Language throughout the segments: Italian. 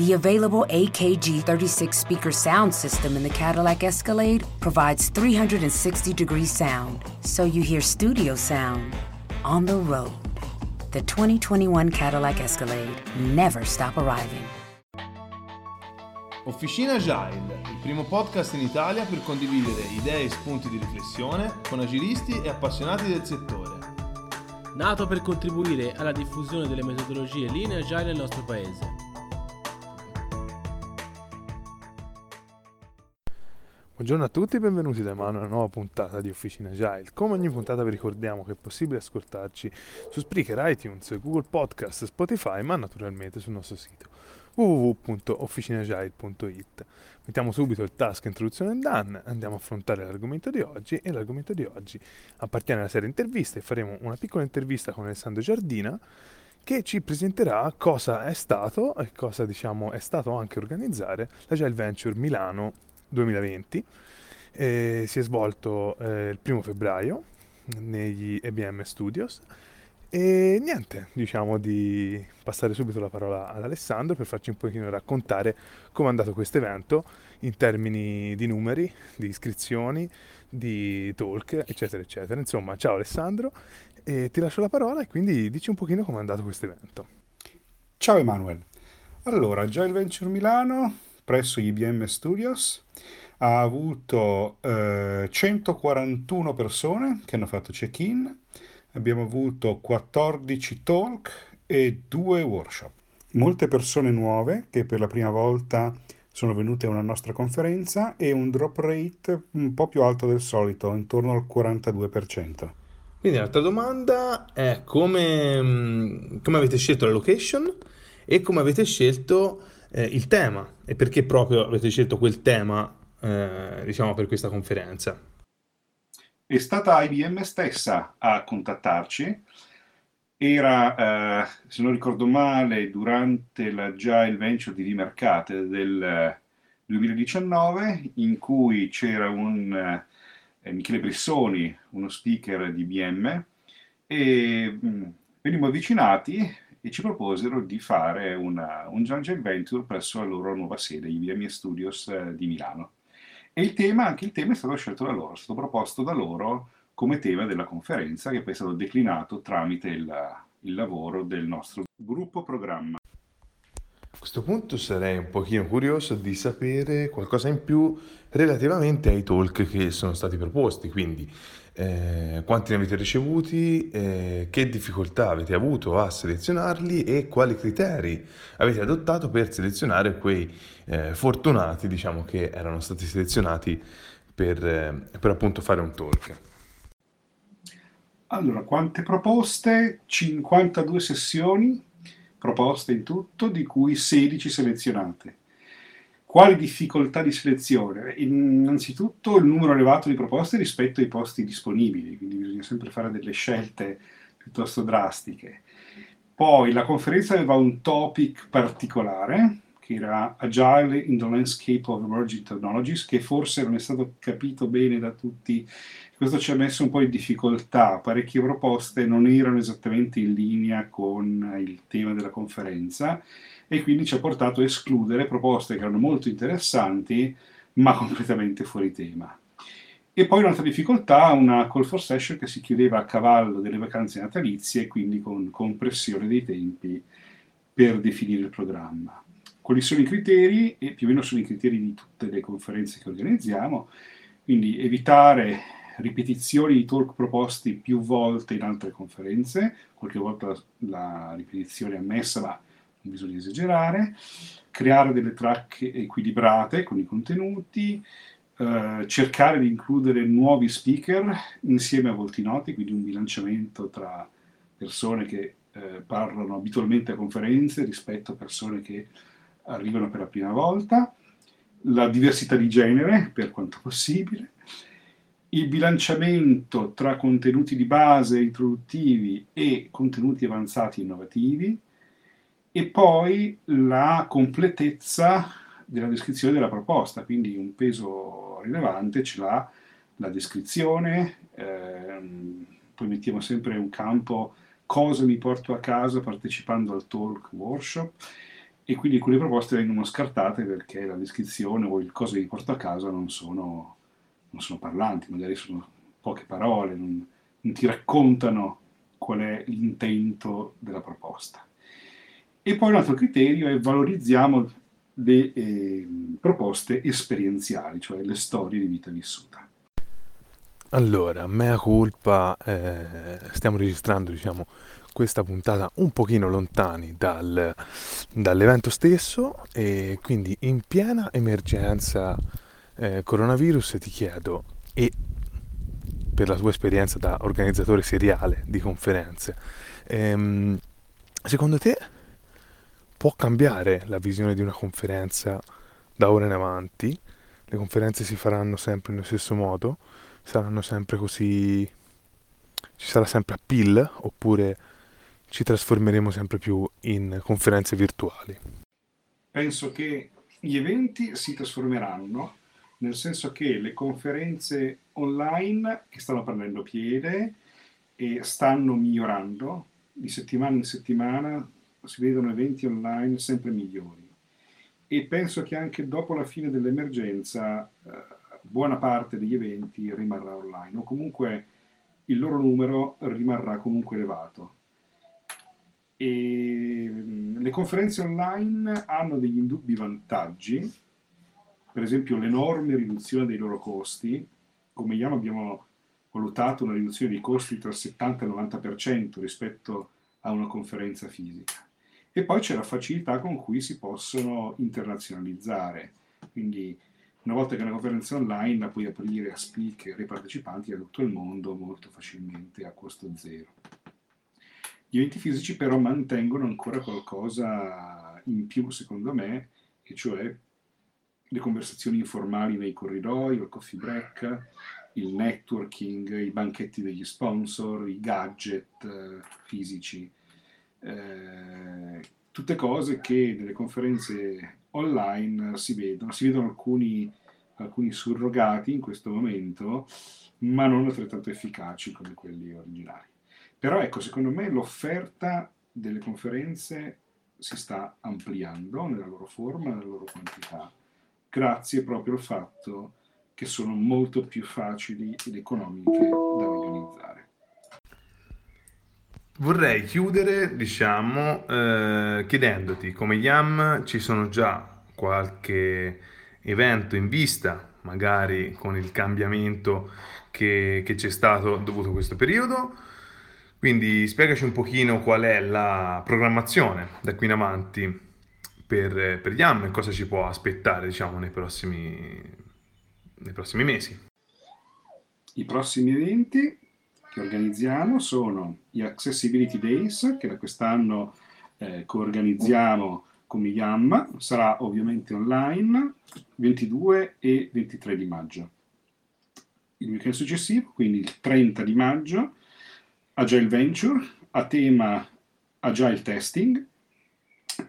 The available AKG 36 speaker sound system in the Cadillac Escalade provides 360 degree sound, so you hear studio sound on the road. The 2021 Cadillac Escalade never stop arriving. Officina Agile, il primo podcast in Italia per condividere idee e spunti di riflessione con agilisti e appassionati del settore. Nato per contribuire alla diffusione delle metodologie Lean Agile nel nostro paese. Buongiorno a tutti e benvenuti da Emanuele a una nuova puntata di Officina Agile. Come ogni puntata vi ricordiamo che è possibile ascoltarci su Spreaker, iTunes, Google Podcast, Spotify, ma naturalmente sul nostro sito www.officinagile.it. Mettiamo subito il task introduzione done, andiamo a affrontare l'argomento di oggi e l'argomento di oggi appartiene alla serie interviste. Faremo una piccola intervista con Alessandro Giardina che ci presenterà cosa è stato e cosa diciamo è stato anche organizzare l'Agile Venture Milano 2020. Eh, si è svolto eh, il primo febbraio negli EBM Studios e niente, diciamo di passare subito la parola ad Alessandro per farci un pochino raccontare come è andato questo evento in termini di numeri, di iscrizioni, di talk, eccetera, eccetera. Insomma, ciao Alessandro, e ti lascio la parola e quindi dici un pochino come è andato questo evento. Ciao Emanuele. Allora, il Venture Milano presso IBM Studios ha avuto eh, 141 persone che hanno fatto check-in, abbiamo avuto 14 talk e 2 workshop. Molte persone nuove che per la prima volta sono venute a una nostra conferenza e un drop rate un po' più alto del solito, intorno al 42%. Quindi l'altra domanda è come, mm, come avete scelto la location e come avete scelto eh, il tema e perché proprio avete scelto quel tema eh, diciamo per questa conferenza. È stata IBM stessa a contattarci. Era, eh, se non ricordo male, durante l'Agile Venture di Rimercate del 2019, in cui c'era un eh, Michele Brissoni, uno speaker di IBM, e mh, mm, venimmo avvicinati e ci proposero di fare una, un joint venture presso la loro nuova sede, IBM Studios eh, di Milano. E il tema, anche il tema è stato scelto da loro, è stato proposto da loro come tema della conferenza che poi è stato declinato tramite il, il lavoro del nostro gruppo programma. A questo punto sarei un pochino curioso di sapere qualcosa in più relativamente ai talk che sono stati proposti, quindi eh, quanti ne avete ricevuti, eh, che difficoltà avete avuto a selezionarli e quali criteri avete adottato per selezionare quei eh, fortunati, diciamo, che erano stati selezionati per, eh, per appunto fare un talk. Allora, quante proposte? 52 sessioni proposte in tutto, di cui 16 selezionate. Quali difficoltà di selezione? Innanzitutto il numero elevato di proposte rispetto ai posti disponibili, quindi bisogna sempre fare delle scelte piuttosto drastiche. Poi la conferenza aveva un topic particolare, che era Agile in the Landscape of Emerging Technologies, che forse non è stato capito bene da tutti. Questo ci ha messo un po' in difficoltà, parecchie proposte non erano esattamente in linea con il tema della conferenza e quindi ci ha portato a escludere proposte che erano molto interessanti ma completamente fuori tema. E poi un'altra difficoltà, una call for session che si chiudeva a cavallo delle vacanze natalizie, quindi con compressione dei tempi per definire il programma. Quali sono i criteri? E più o meno sono i criteri di tutte le conferenze che organizziamo, quindi evitare ripetizioni di talk proposti più volte in altre conferenze, qualche volta la, ripetizione è ammessa, ma non bisogna esagerare, creare delle track equilibrate con i contenuti, eh, cercare di includere nuovi speaker insieme a volti noti, quindi un bilanciamento tra persone che eh, parlano abitualmente a conferenze rispetto a persone che arrivano per la prima volta, la diversità di genere per quanto possibile, il bilanciamento tra contenuti di base introduttivi e contenuti avanzati innovativi, e poi la completezza della descrizione della proposta, quindi un peso rilevante ce l'ha la descrizione, ehm, poi mettiamo sempre un campo cosa mi porto a casa partecipando al talk workshop e quindi alcune proposte vengono scartate perché la descrizione o il cosa che porto a casa non sono, non sono parlanti, magari sono poche parole, non, non ti raccontano qual è l'intento della proposta. E poi un altro criterio è valorizziamo le eh, proposte esperienziali, cioè le storie di vita vissuta. Allora, mea culpa, eh, stiamo registrando diciamo, questa puntata un pochino lontani dal, dall'evento stesso e quindi in piena emergenza eh, coronavirus ti chiedo, e per la tua esperienza da organizzatore seriale di conferenze, ehm, secondo te può cambiare la visione di una conferenza da ora in avanti? Le conferenze si faranno sempre nello stesso modo? Saranno sempre così... ci sarà sempre appeal oppure ci trasformeremo sempre più in conferenze virtuali? Penso che gli eventi si trasformeranno, nel senso che le conferenze online che stanno prendendo piede e stanno migliorando di settimana in settimana si vedono eventi online sempre migliori e penso che anche dopo la fine dell'emergenza eh, buona parte degli eventi rimarrà online o comunque il loro numero rimarrà comunque elevato. E mm, le conferenze online hanno degli indubbi vantaggi, per esempio l'enorme riduzione dei loro costi. Come IAM abbiamo valutato una riduzione dei costi tra il 70 e il 90% rispetto a una conferenza fisica. E poi c'è la facilità con cui si possono internazionalizzare. Quindi una volta che una conferenza online la puoi aprire a speaker e partecipanti da tutto il mondo molto facilmente a costo zero. Gli eventi fisici però mantengono ancora qualcosa in più secondo me, e cioè le conversazioni informali nei corridoi, il coffee break, il networking, i banchetti degli sponsor, i gadget eh, fisici eh, tutte cose che nelle conferenze online si vedono, si vedono alcuni, alcuni surrogati in questo momento, ma non altrettanto efficaci come quelli originali. Però ecco, secondo me l'offerta delle conferenze si sta ampliando nella loro forma, nella loro quantità, grazie proprio al fatto che sono molto più facili ed economiche da organizzare. Vorrei chiudere, diciamo, eh, chiedendoti, come YAM ci sono già qualche evento in vista, magari con il cambiamento che, che c'è stato dovuto a questo periodo. Quindi spiegaci un pochino qual è la programmazione da qui in avanti per, per YAM e cosa ci può aspettare, diciamo, nei prossimi, nei prossimi mesi. I prossimi eventi che organizziamo sono gli Accessibility Days, che da quest'anno eh, coorganizziamo con Miyam, sarà ovviamente online 22 e 23 di maggio. Il weekend successivo, quindi il 30 di maggio, Agile Venture. A tema Agile Testing,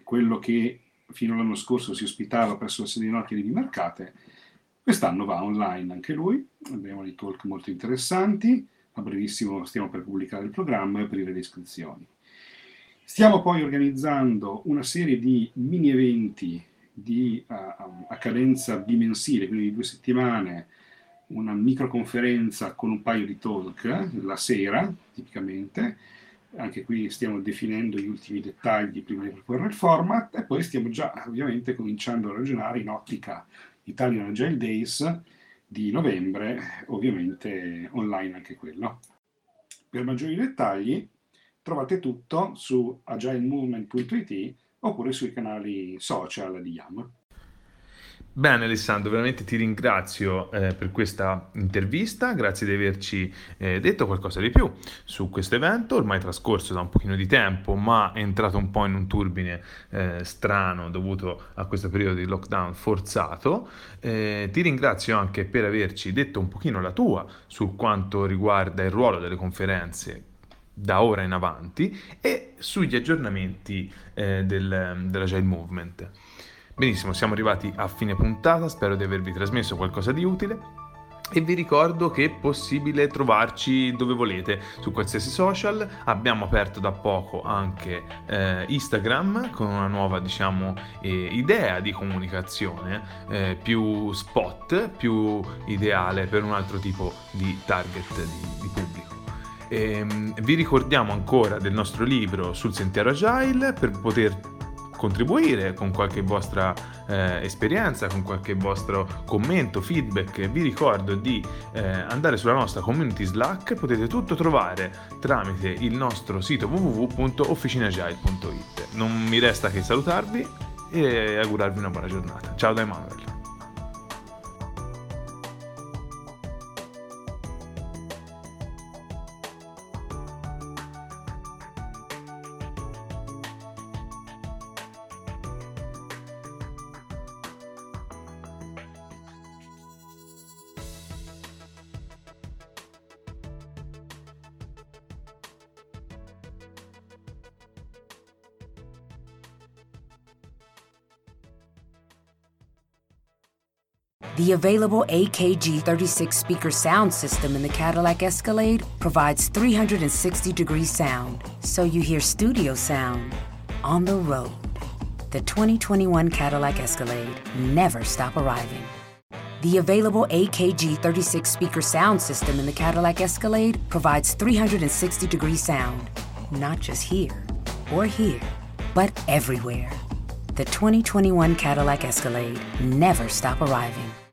quello che fino all'anno scorso si ospitava presso la sede di Nokia di Mercate, quest'anno va online anche lui, abbiamo dei talk molto interessanti, a brevissimo stiamo per pubblicare il programma e aprire le iscrizioni. Stiamo poi organizzando una serie di mini eventi di, uh, a cadenza bimensile, quindi di due settimane, una microconferenza con un paio di talk la sera, tipicamente. Anche qui stiamo definendo gli ultimi dettagli prima di proporre il format e poi stiamo già ovviamente cominciando a ragionare in ottica Italian Agile Days di novembre, ovviamente online anche quello. Per maggiori dettagli trovate tutto su agilemovement.it oppure sui canali social di YAM. Bene Alessandro, veramente ti ringrazio eh, per questa intervista, grazie di averci eh, detto qualcosa di più su questo evento, ormai trascorso da un pochino di tempo, ma è entrato un po' in un turbine eh, strano dovuto a questo periodo di lockdown forzato. Eh, ti ringrazio anche per averci detto un pochino la tua su quanto riguarda il ruolo delle conferenze da ora in avanti e sugli aggiornamenti eh, del, dell'Agile Movement. Benissimo, siamo arrivati a fine puntata, spero di avervi trasmesso qualcosa di utile. e vi ricordo che è possibile trovarci dove volete, su qualsiasi social. Abbiamo aperto da poco anche eh, Instagram con una nuova, diciamo, eh, idea di comunicazione eh, più spot, più ideale per un altro tipo di target di, di pubblico. E, ehm, vi ricordiamo ancora del nostro libro sul sentiero agile per poter contribuire con qualche vostra eh, esperienza, con qualche vostro commento, feedback. Vi ricordo di eh, andare sulla nostra community Slack, potete tutto trovare tramite il nostro sito www.officinagile.it. Non mi resta che salutarvi e augurarvi una buona giornata. Ciao da Emanuele. The available AKG 36 speaker sound system in the Cadillac Escalade provides 360 degree sound, so you hear studio sound on the road. The 2021 Cadillac Escalade never stop arriving. The available AKG 36 speaker sound system in the Cadillac Escalade provides 360 degree sound, not just here or here, but everywhere. The 2021 Cadillac Escalade never stop arriving.